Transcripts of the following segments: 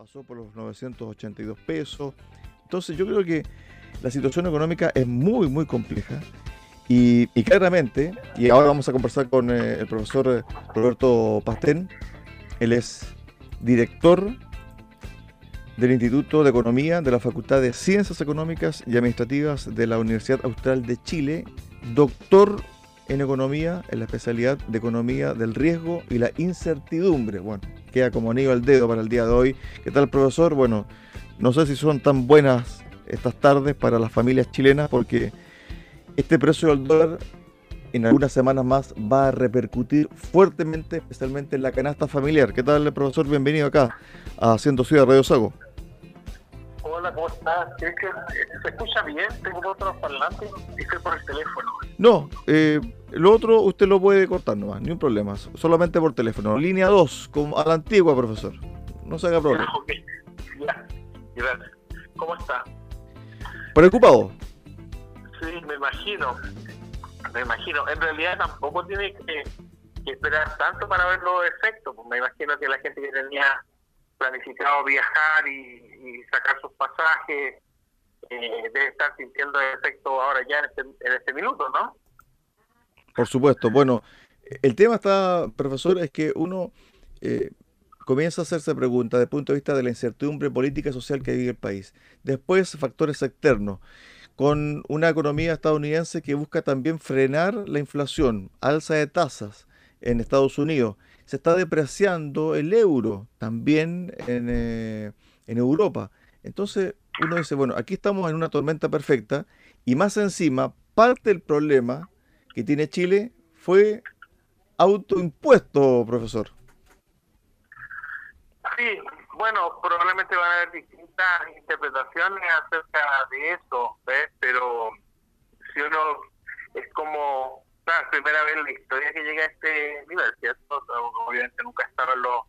pasó por los 982 pesos. Entonces yo creo que la situación económica es muy, muy compleja. Y, claramente, y ahora vamos a conversar con eh, el profesor Roberto Pastén, él es director del Instituto de Economía de la Facultad de Ciencias Económicas y Administrativas de la Universidad Austral de Chile, doctor en Economía, en la especialidad de Economía del Riesgo y la Incertidumbre. Bueno, queda como anillo al dedo para el día de hoy. ¿Qué tal, profesor? Bueno, no sé si son tan buenas estas tardes para las familias chilenas porque este precio del dólar en algunas semanas más va a repercutir fuertemente, especialmente en la canasta familiar. ¿Qué tal, profesor? Bienvenido acá a Ciento Ciudad Radio Sago. Hola, ¿cómo estás? ¿Se escucha bien? Tengo otros parlantes estoy por el teléfono. No, eh, lo otro usted lo puede cortar nomás, ni un problema. Solamente por teléfono. Línea 2, como a la antigua, profesor. No se haga problema. Ya, ¿Cómo está? ¿Preocupado? Sí, me imagino. Me imagino. En realidad tampoco tiene que, esperar tanto para ver los efectos. Me imagino que la gente que tenía planificado viajar y, sacar sus pasajes eh, debe estar sintiendo el efecto ahora ya en este, en este minuto, ¿no? Por supuesto. Bueno, el tema está, profesor, es que uno eh, comienza a hacerse preguntas desde el punto de vista de la incertidumbre política y social que vive el país. Después, factores externos con una economía estadounidense que busca también frenar la inflación, alza de tasas en Estados Unidos. Se está depreciando el euro también en, eh, en Europa. Entonces uno dice, bueno, aquí estamos en una tormenta perfecta y más encima, parte del problema que tiene Chile fue autoimpuesto, profesor. Sí, bueno, probablemente van a haber distintas interpretaciones acerca de eso, ¿ves? Pero si uno es como la primera vez en la historia que llega a este nivel, ¿cierto? Obviamente nunca estaban los,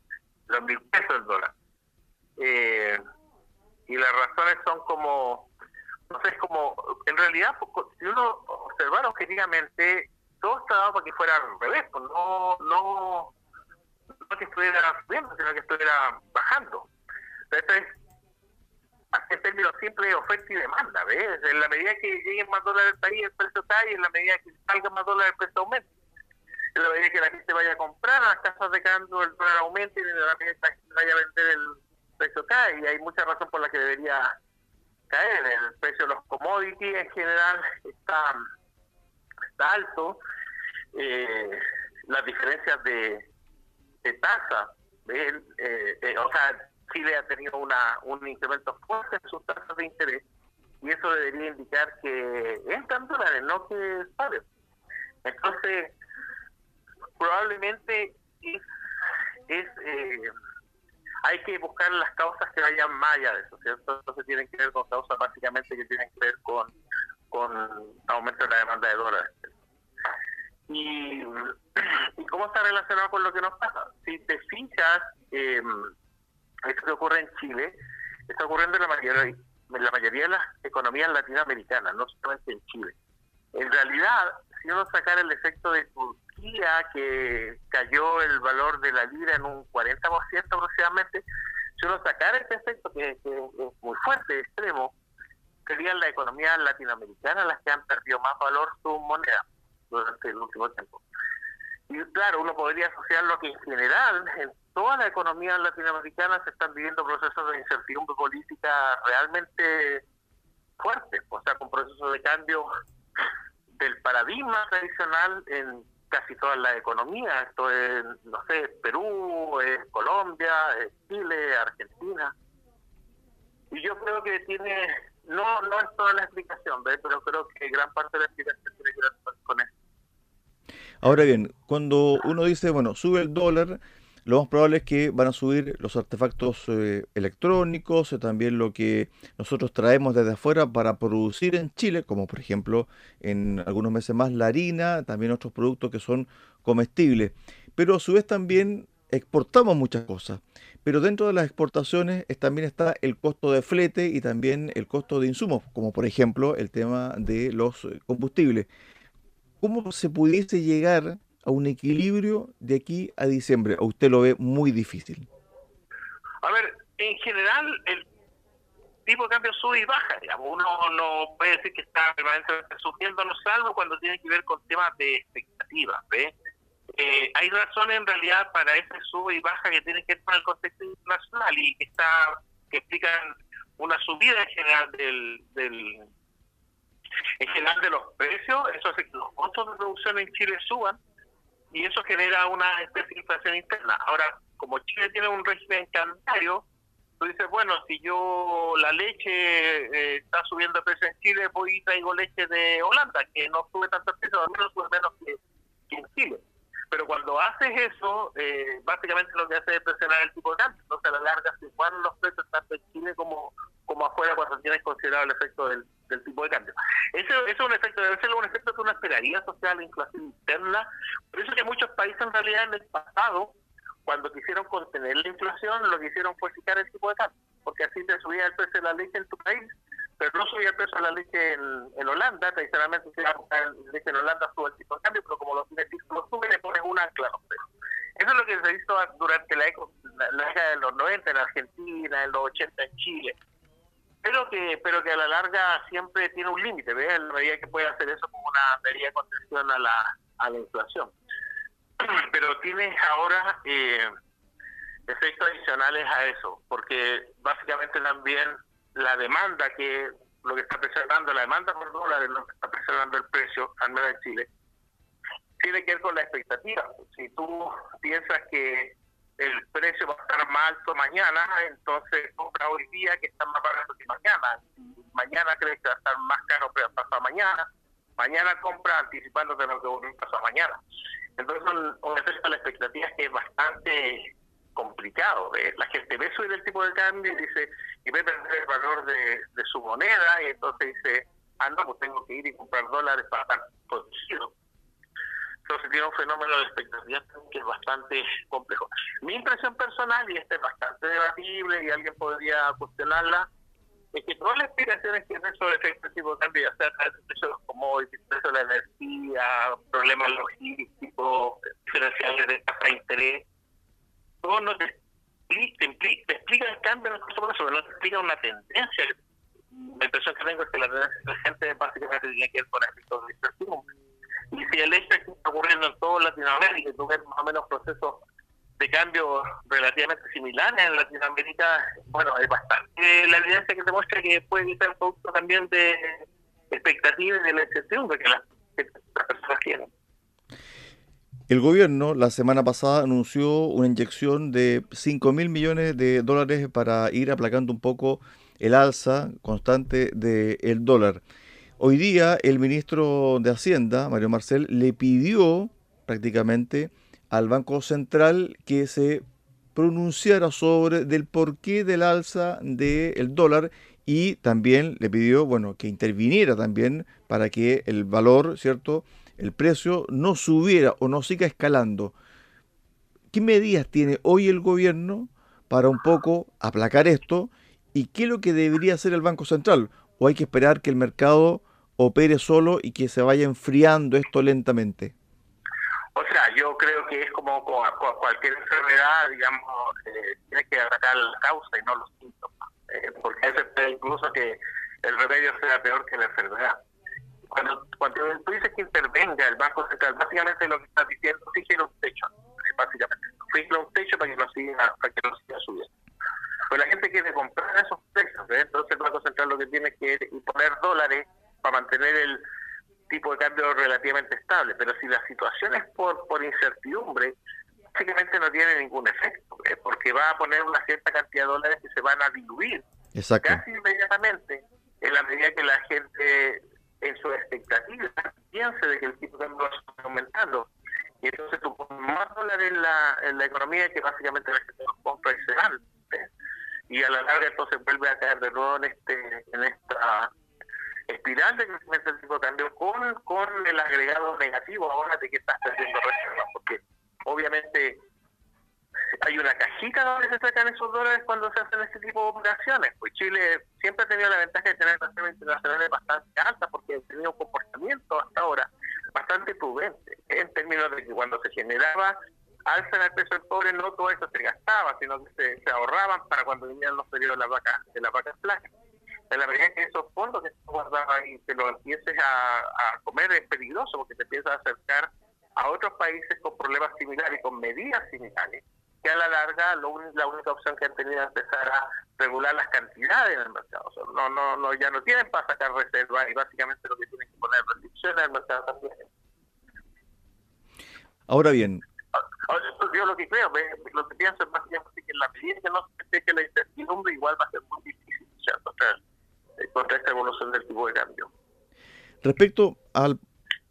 los mil pesos el dólar. Eh, y las razones son como, no sé, es como, en realidad, si uno observara objetivamente, todo está dado para que fuera al revés, pues no, no no que estuviera subiendo, sino que estuviera bajando. Entonces, en términos simples, oferta y demanda, ¿ves? En la medida que lleguen más dólares al país, el precio cae, y en la medida que salgan más dólares, el precio aumenta. En la medida que la gente vaya a comprar, las casas de cambio, el dólar aumenta, y en la medida que la gente vaya a vender, el precio cae. Y hay mucha razón por la que debería caer. El precio de los commodities en general está, alto. Eh, las diferencias de de tasa. Eh, eh, o sea, Chile ha tenido una, un incremento fuerte en sus tasas de interés y eso debería indicar que entran dólares, no que salen. Entonces, probablemente es, eh, hay que buscar las causas que vayan más allá de eso, ¿cierto? Entonces tienen que ver con causas básicamente que tienen que ver con, con aumento de la demanda de dólares. Y, y cómo está relacionado con lo que nos pasa. Si te fijas, eh, esto que ocurre en Chile está ocurriendo en la mayoría, de las economías latinoamericanas, no solamente en Chile. En realidad, si uno sacara el efecto de Turquía, que cayó el valor de la lira en un 40% aproximadamente, si uno sacara ese efecto, que, que es muy fuerte, extremo, serían las economías latinoamericanas las que han perdido más valor su moneda durante el último tiempo. Y claro, uno podría asociarlo a que en general en toda la economía latinoamericana se están viviendo procesos de incertidumbre política realmente fuertes, o sea, con procesos de cambio del paradigma tradicional en casi todas las economías, esto es, no sé, Perú, es Colombia, es Chile, Argentina. Y yo creo que tiene, no no es toda la explicación, pero creo que gran parte de la explicación tiene que ver con esto. Ahora bien, cuando uno dice, bueno, sube el dólar, lo más probable es que van a subir los artefactos eh, electrónicos, también lo que nosotros traemos desde afuera para producir en Chile, como por ejemplo en algunos meses más la harina, también otros productos que son comestibles. Pero a su vez también exportamos muchas cosas. Pero dentro de las exportaciones también está el costo de flete y también el costo de insumos, como por ejemplo el tema de los eh, combustibles. ¿Cómo se pudiese llegar a un equilibrio de aquí a diciembre? ¿O usted lo ve muy difícil? A ver, en general el tipo de cambio sube y baja. Digamos. Uno no puede decir que está permanentemente subiendo, no salvo cuando tiene que ver con temas de expectativas. Eh, hay razones en realidad para ese sube y baja que tienen que ver con el contexto internacional y que está que explican una subida en general del, del en general de los precios, eso hace que los costos de producción en Chile suban y eso genera una especie de inflación interna. Ahora, como Chile tiene un régimen cambiario, tú dices, bueno, si yo la leche eh, está subiendo de precio en Chile, voy y traigo leche de Holanda, que no sube tanto precio, al menos sube menos que, en Chile. Pero cuando haces eso, eh, básicamente lo que hace es presionar el tipo de cambio. Entonces, a la larga se los precios tanto en Chile como, como afuera cuando tienes considerado el efecto del, tipo de cambio. Eso, es un efecto, debe ser un efecto que uno esperaría social la inflación interna. Por eso que muchos países en realidad en el pasado cuando quisieron contener la inflación, lo que hicieron fue fijar el tipo de cambio, porque así te subía el precio de la leche en tu país, pero no subía el precio de la leche en, Holanda, tradicionalmente si la leche en Holanda sube el tipo de cambio, pero como los lo sube, le pones un ancla a los. Eso es lo que se hizo durante la, la, década de los 90 en Argentina, en los 80 en Chile, que pero que a la larga siempre tiene un límite, ¿ves? En la medida que puede hacer eso como una medida de contención a la, a la inflación. pero tienes ahora eh, efectos adicionales a eso, porque básicamente también la demanda que lo que está presionando, la demanda por dólares, lo que está presionando el precio, al menos en Chile, tiene que ver con la expectativa. Si tú piensas que el precio va a estar más alto mañana, entonces compra hoy día que está más barato que mañana. mañana crees que va a estar más caro, pero pasado mañana. Mañana compra anticipándote lo que pasar mañana. Entonces, un, un efecto de la expectativa que es bastante complicado. La gente ve subir el tipo de cambio y dice, y ve perder el valor de, su moneda, y entonces dice, ah, no, pues tengo que ir y comprar dólares para estar protegido. Entonces tiene un fenómeno de expectativa que es bastante complejo. Mi impresión personal, y esta es bastante debatible y alguien podría cuestionarla, es que todas las explicaciones tienen sobre efecto tipo de cambio, ya sea a través del precio de los commodities, de la energía, problemas logísticos, diferenciales de tasa de interés, todo no te explica, te explica el cambio en el de no te explica una tendencia. La impresión que tengo es que la tendencia presente básicamente tiene que ver con efectos de incertidumbre. Y si el hecho es ocurriendo en toda Latinoamérica, y tú ves más o menos procesos de cambios relativamente similares en Latinoamérica, bueno, es bastante la evidencia que demuestra que puede ser producto también de expectativas y de la incertidumbre que las, personas tienen. El gobierno la semana pasada anunció una inyección de 5 mil millones de dólares para ir aplacando un poco el alza constante del dólar. Hoy día el ministro de Hacienda, Mario Marcel, le pidió prácticamente al Banco Central que se pronunciara sobre del porqué del alza del dólar y también le pidió, bueno, que interviniera también para que el valor, ¿cierto?, el precio no subiera o no siga escalando. ¿Qué medidas tiene hoy el gobierno para un poco aplacar esto? ¿Y qué es lo que debería hacer el Banco Central? ¿O hay que esperar que el mercado opere solo y que se vaya enfriando esto lentamente? O sea, yo creo que es como cualquier enfermedad, digamos, eh, tienes que atacar la causa y no los síntomas, eh, porque a veces incluso que el remedio sea peor que la enfermedad. Cuando, cuando tú dices que intervenga el Banco Central, básicamente lo que estás diciendo es que un techo, básicamente. Fija un techo para que no siga, para que no siga subiendo. Pues la gente quiere comprar esos precios, entonces el Banco Central lo que tiene que poner dólares para mantener el tipo de cambio relativamente estable, pero si la situación es por, por incertidumbre, básicamente no tiene ningún efecto, ¿eh? porque va a poner una cierta cantidad de dólares que se van a diluir casi inmediatamente en la medida que la gente en su expectativa piense de que el tipo de cambio va a estar aumentando. Y entonces tú pones más dólares en la, en la economía que básicamente la gente los compra y se van. ¿eh? Y a la larga entonces vuelve a caer de nuevo en, este, en esta espiral de crecimiento del tipo cambio con, con el agregado negativo ahora de que estás perdiendo reservas, porque obviamente hay una cajita donde se sacan esos dólares cuando se hacen este tipo de operaciones. Pues Chile siempre ha tenido la ventaja de tener reservas internacionales bastante altas porque ha tenido un comportamiento hasta ahora bastante prudente en términos de que cuando se generaba alzan el precio del cobre, no todo eso se gastaba, sino que se, ahorraban para cuando vinieran los periodos de las vacas, de las vacas flacas. En la medida que esos fondos que se guardaban ahí, te los empieces a, comer, es peligroso porque te empiezas a acercar a otros países con problemas similares y con medidas similares, que a la larga lo la única opción que han tenido es empezar a regular las cantidades en el mercado. no, no, no, ya no tienen para sacar reservas y básicamente lo que tienen que poner restricciones en el mercado también. Ahora bien, yo lo que creo, lo que pienso es más bien que en la medida que no se que la incertidumbre, igual va a ser muy difícil eh, contra esta evolución del tipo de cambio. Respecto al,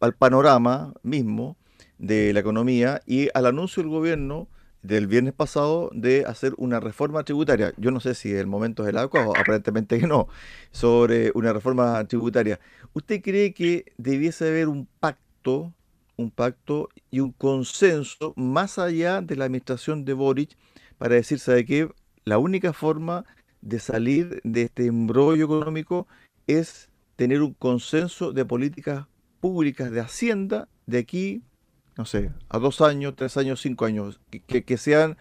al panorama mismo de la economía y al anuncio del gobierno del viernes pasado de hacer una reforma tributaria. Yo no sé si el momento es el adecuado, aparentemente que no, sobre una reforma tributaria. ¿Usted cree que debiese haber un pacto un pacto y un consenso más allá de la administración de Boric para decir, ¿sabe qué? La única forma de salir de este embrollo económico es tener un consenso de políticas públicas de Hacienda de aquí, no sé, a dos años, tres años, cinco años, que, que sean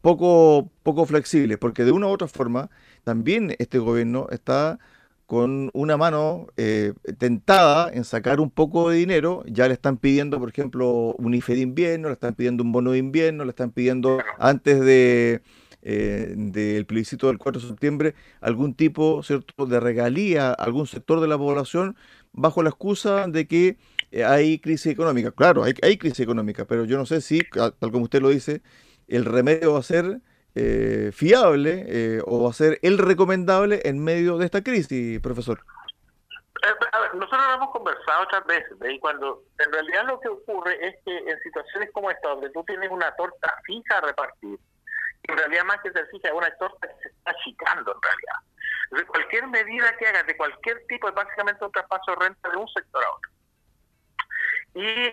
poco, poco flexibles, porque de una u otra forma también este gobierno está con una mano eh, tentada en sacar un poco de dinero, ya le están pidiendo, por ejemplo, un IFE de invierno, le están pidiendo un bono de invierno, le están pidiendo antes de eh, del plebiscito del 4 de septiembre algún tipo cierto de regalía a algún sector de la población bajo la excusa de que eh, hay crisis económica. Claro, hay, hay crisis económica, pero yo no sé si, tal como usted lo dice, el remedio va a ser eh, fiable eh, o va a ser el recomendable en medio de esta crisis, profesor? Eh, a ver, nosotros lo hemos conversado otras veces, y cuando en realidad lo que ocurre es que en situaciones como esta, donde tú tienes una torta fija a repartir, en realidad más que fija, es una torta que se está achicando en realidad. cualquier medida que hagas de cualquier tipo es básicamente un traspaso de renta de un sector a otro. Y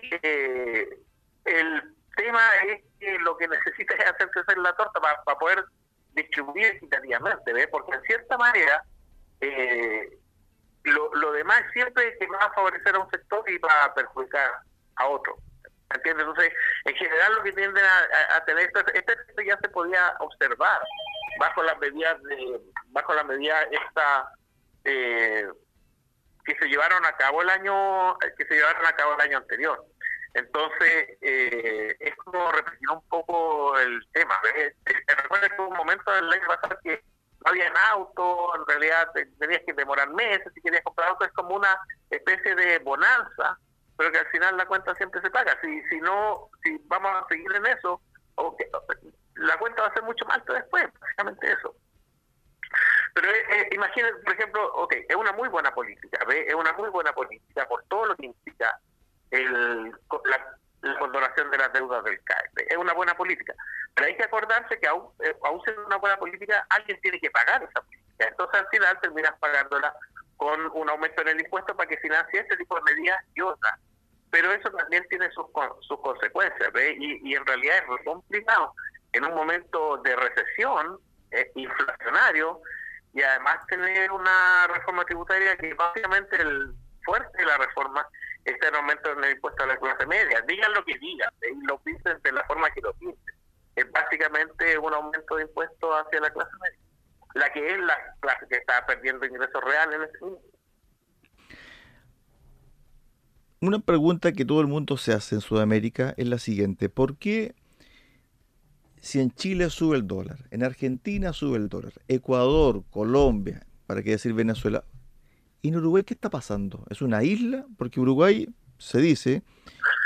el tema es que lo que necesita es hacer la torta para, poder distribuir equitativamente, ¿ves? Porque en cierta manera, eh, lo, lo demás siempre es que va a favorecer a un sector y va a perjudicar a otro. ¿Entiendes? Entonces, en general lo que tienden a, tener, este ya se podía observar bajo las medidas de, bajo las medidas esta eh, que se llevaron a cabo el año, que se llevaron a cabo el año anterior. Entonces, eh, es como repetir un poco el tema. Recuerda que hubo un momento del año pasado que no había auto, en realidad tenías que demorar meses si querías comprar auto, es como una especie de bonanza, pero que al final la cuenta siempre se paga. Si, si no, si vamos a seguir en eso, la cuenta va a ser mucho más alta después, básicamente eso. Pero eh, eh, imagínate, por ejemplo, ok, es una muy buena política, ¿ve? es una muy buena política por todo lo que implica el, la, condonación de las deudas del CAE. Es una buena política. Pero hay que acordarse que aún, eh, aún siendo una buena política, alguien tiene que pagar esa política. Entonces al final terminas pagándola con un aumento en el impuesto para que financie este tipo de medidas y otras. Pero eso también tiene sus, sus consecuencias, Y, y en realidad es complicado en un momento de recesión eh, inflacionario y además tener una reforma tributaria que básicamente el fuerte de la reforma este aumento en el impuesto a la clase media. Digan lo que digan, y lo pinten de la forma que lo pinten. Es básicamente un aumento de impuestos hacia la clase media, la que es la clase que está perdiendo ingresos reales en este momento. Una pregunta que todo el mundo se hace en Sudamérica es la siguiente. ¿Por qué si en Chile sube el dólar, en Argentina sube el dólar, Ecuador, Colombia, para qué decir Venezuela, ¿Y en Uruguay qué está pasando? ¿Es una isla? Porque Uruguay se dice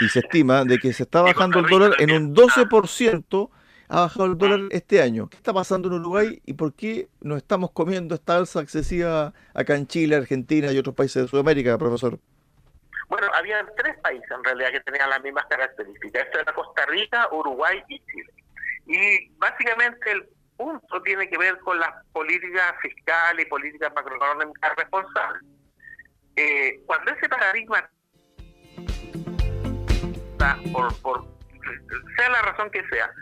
y se estima de que se está bajando el dólar en un 12%, ha bajado el dólar este año. ¿Qué está pasando en Uruguay y por qué nos estamos comiendo esta alza excesiva acá en Chile, Argentina y otros países de Sudamérica, profesor? Bueno, había tres países en realidad que tenían las mismas características. Esto era Costa Rica, Uruguay y Chile. Y básicamente el punto tiene que ver con las políticas fiscales y políticas macroeconómicas responsables. Eh, cuando ese paradigma, por, por sea la razón que sea,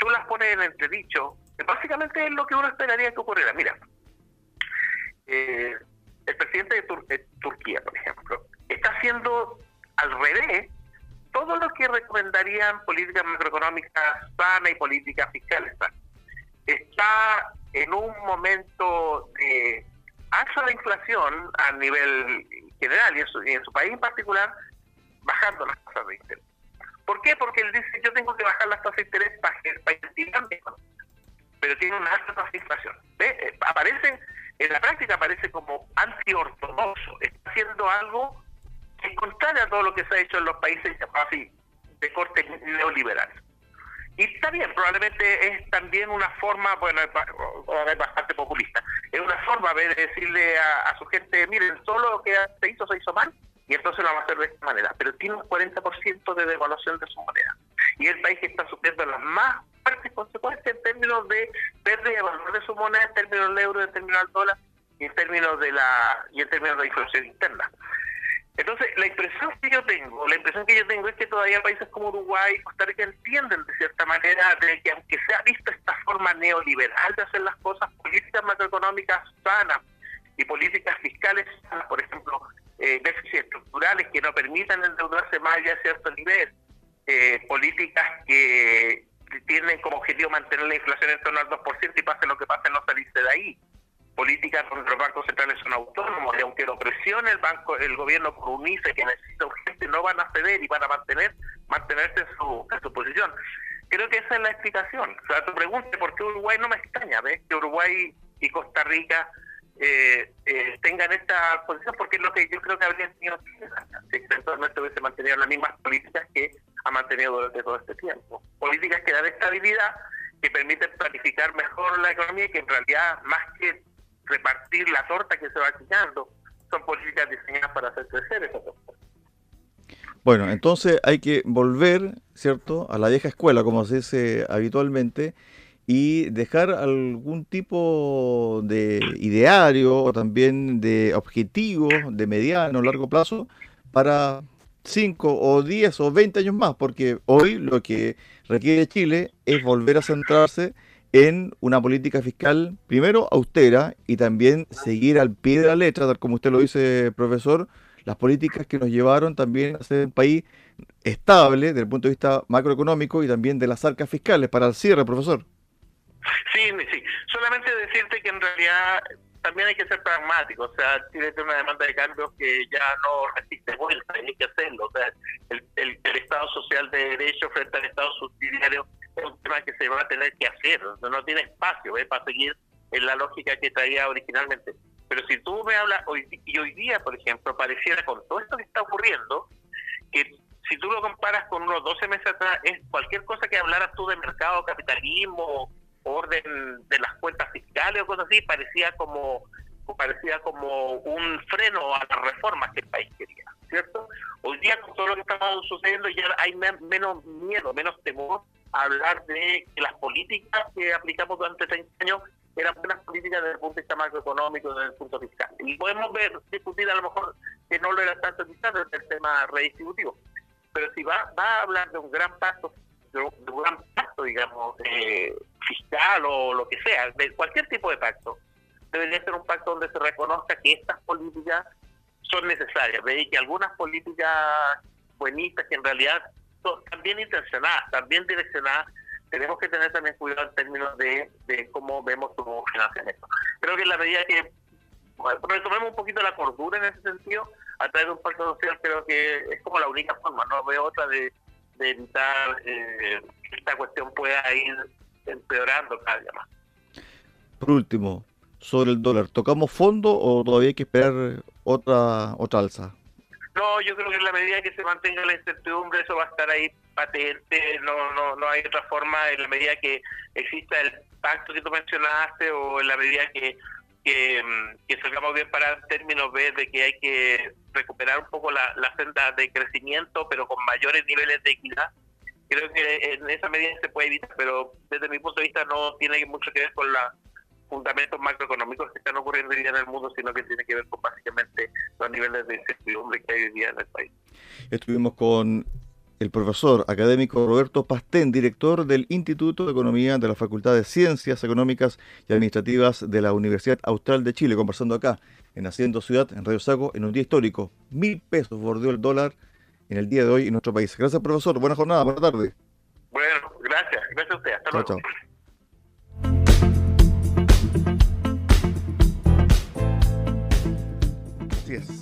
tú, las pones en entredicho, básicamente es lo que uno esperaría que ocurriera. Mira, eh, el presidente de, de Turquía, por ejemplo, está haciendo al revés todo lo que recomendarían políticas macroeconómicas sanas y políticas fiscales. Está en un momento de alza de inflación a nivel general y en, su, y en su país en particular, bajando las tasas de interés. ¿Por qué? Porque él dice, yo tengo que bajar las tasas de interés para, para estimularme, pero tiene una alta tasa de inflación. ¿Ve? Eh, aparece, en la práctica aparece como antiortodoxo, está haciendo algo en contrario a todo lo que se ha hecho en los países de corte neoliberal. Y está bien, probablemente es también una forma, bueno, es bastante populista, es una forma de decirle a, su gente, miren, solo lo que se hizo se hizo mal, y entonces lo vamos a hacer de esta manera. Pero tiene un 40% de devaluación de su moneda. Y el país que está sufriendo las más fuertes consecuencias en términos de pérdida de valor de su moneda, en términos del euro, en términos del dólar y en términos de la y en términos de la inflación interna. Entonces, la impresión que yo tengo, la impresión que yo tengo es que todavía países como Uruguay y Costa Rica entienden de cierta manera de que aunque se ha visto esta forma neoliberal de hacer las cosas, políticas macroeconómicas sanas y políticas fiscales sanas, por ejemplo, eh, déficits estructurales que no permitan endeudarse más allá de cierto nivel, eh, políticas que tienen como objetivo mantener la inflación en torno al 2% y pase lo que pase no salirse de ahí políticas donde los bancos centrales son autónomos y aunque lo presione el banco el gobierno por unirse que necesita urgente no van a ceder y van a mantener mantenerse en su, en su posición. Creo que esa es la explicación. O sea tu pregunta por qué Uruguay no me extraña ves que Uruguay y Costa Rica eh, eh, tengan esta posición porque es lo que yo creo que habría tenido si eventualmente hubiese mantenido las mismas políticas que ha mantenido durante todo este tiempo. Políticas que dan estabilidad que permiten planificar mejor la economía y que en realidad más que repartir la torta que se va quitando. Son políticas diseñadas para hacer crecer esa torta. Bueno, entonces hay que volver, ¿cierto?, a la vieja escuela, como se dice habitualmente, y dejar algún tipo de ideario o también de objetivo de mediano o largo plazo para 5 o 10 o 20 años más, porque hoy lo que requiere Chile es volver a centrarse en una política fiscal, primero austera y también seguir al pie de la letra, tal como usted lo dice, profesor, las políticas que nos llevaron también a ser un país estable desde el punto de vista macroeconómico y también de las arcas fiscales. Para el cierre, profesor. Sí, sí. Solamente decirte que en realidad también hay que ser pragmático. O sea, tiene una demanda de cambios que ya no resiste vuelta, hay que hacerlo. O sea, el, el, el Estado social de derecho frente al Estado subsidiario es un tema que se va a tener que hacer, no, tiene espacio para seguir en la lógica que traía originalmente. Pero si tú me hablas hoy, y hoy día, por ejemplo, pareciera con todo esto que está ocurriendo, que si tú lo comparas con unos 12 meses atrás, es cualquier cosa que hablaras tú de mercado, capitalismo, orden de las cuentas fiscales o cosas así, parecía como parecía como un freno a las reformas que el país quería, ¿cierto? Hoy día con todo lo que está sucediendo ya hay menos miedo, menos temor hablar de que las políticas que aplicamos durante 30 años eran buenas políticas desde el punto de vista macroeconómico, desde el punto fiscal. Y podemos ver, discutir a lo mejor que no lo era tanto quizás desde el tema redistributivo. Pero si va, va a hablar de un gran pacto, de un, gran pacto, digamos, eh, fiscal o lo que sea, de cualquier tipo de pacto, debería ser un pacto donde se reconozca que estas políticas son necesarias, ¿ve? que algunas políticas buenistas que en realidad también intencionadas, también direccionadas, tenemos que tener también cuidado en términos de, cómo vemos su financiamiento. Creo que en la medida que retomemos un poquito la cordura en ese sentido, a través de un pacto social, creo que es como la única forma, no veo otra de, evitar eh, que esta cuestión pueda ir empeorando cada día más. Por último, sobre el dólar, ¿tocamos fondo o todavía hay que esperar otra otra alza? No, yo creo que en la medida que se mantenga la incertidumbre, eso va a estar ahí patente, no, no, no hay otra forma, en la medida que exista el pacto que tú mencionaste o en la medida que, que, mm, salgamos bien para términos ver de que hay que recuperar un poco la, la senda de crecimiento, pero con mayores niveles de equidad. Creo que en esa medida se puede evitar, pero desde mi punto de vista no tiene mucho que ver con la fundamentos macroeconómicos que están ocurriendo hoy día en el mundo, sino que tiene que ver con básicamente los niveles de incertidumbre que hay hoy día en el país. Estuvimos con el profesor académico Roberto Pastén, director del Instituto de Economía de la Facultad de Ciencias Económicas y Administrativas de la Universidad Austral de Chile, conversando acá en Haciendo Ciudad, en Radio Sago, en un día histórico. Mil pesos bordeó el dólar en el día de hoy en nuestro país. Gracias, profesor. Buena jornada, buena tarde. Bueno, gracias. Gracias a usted. Hasta luego. Chao. Es. La incertidumbre también.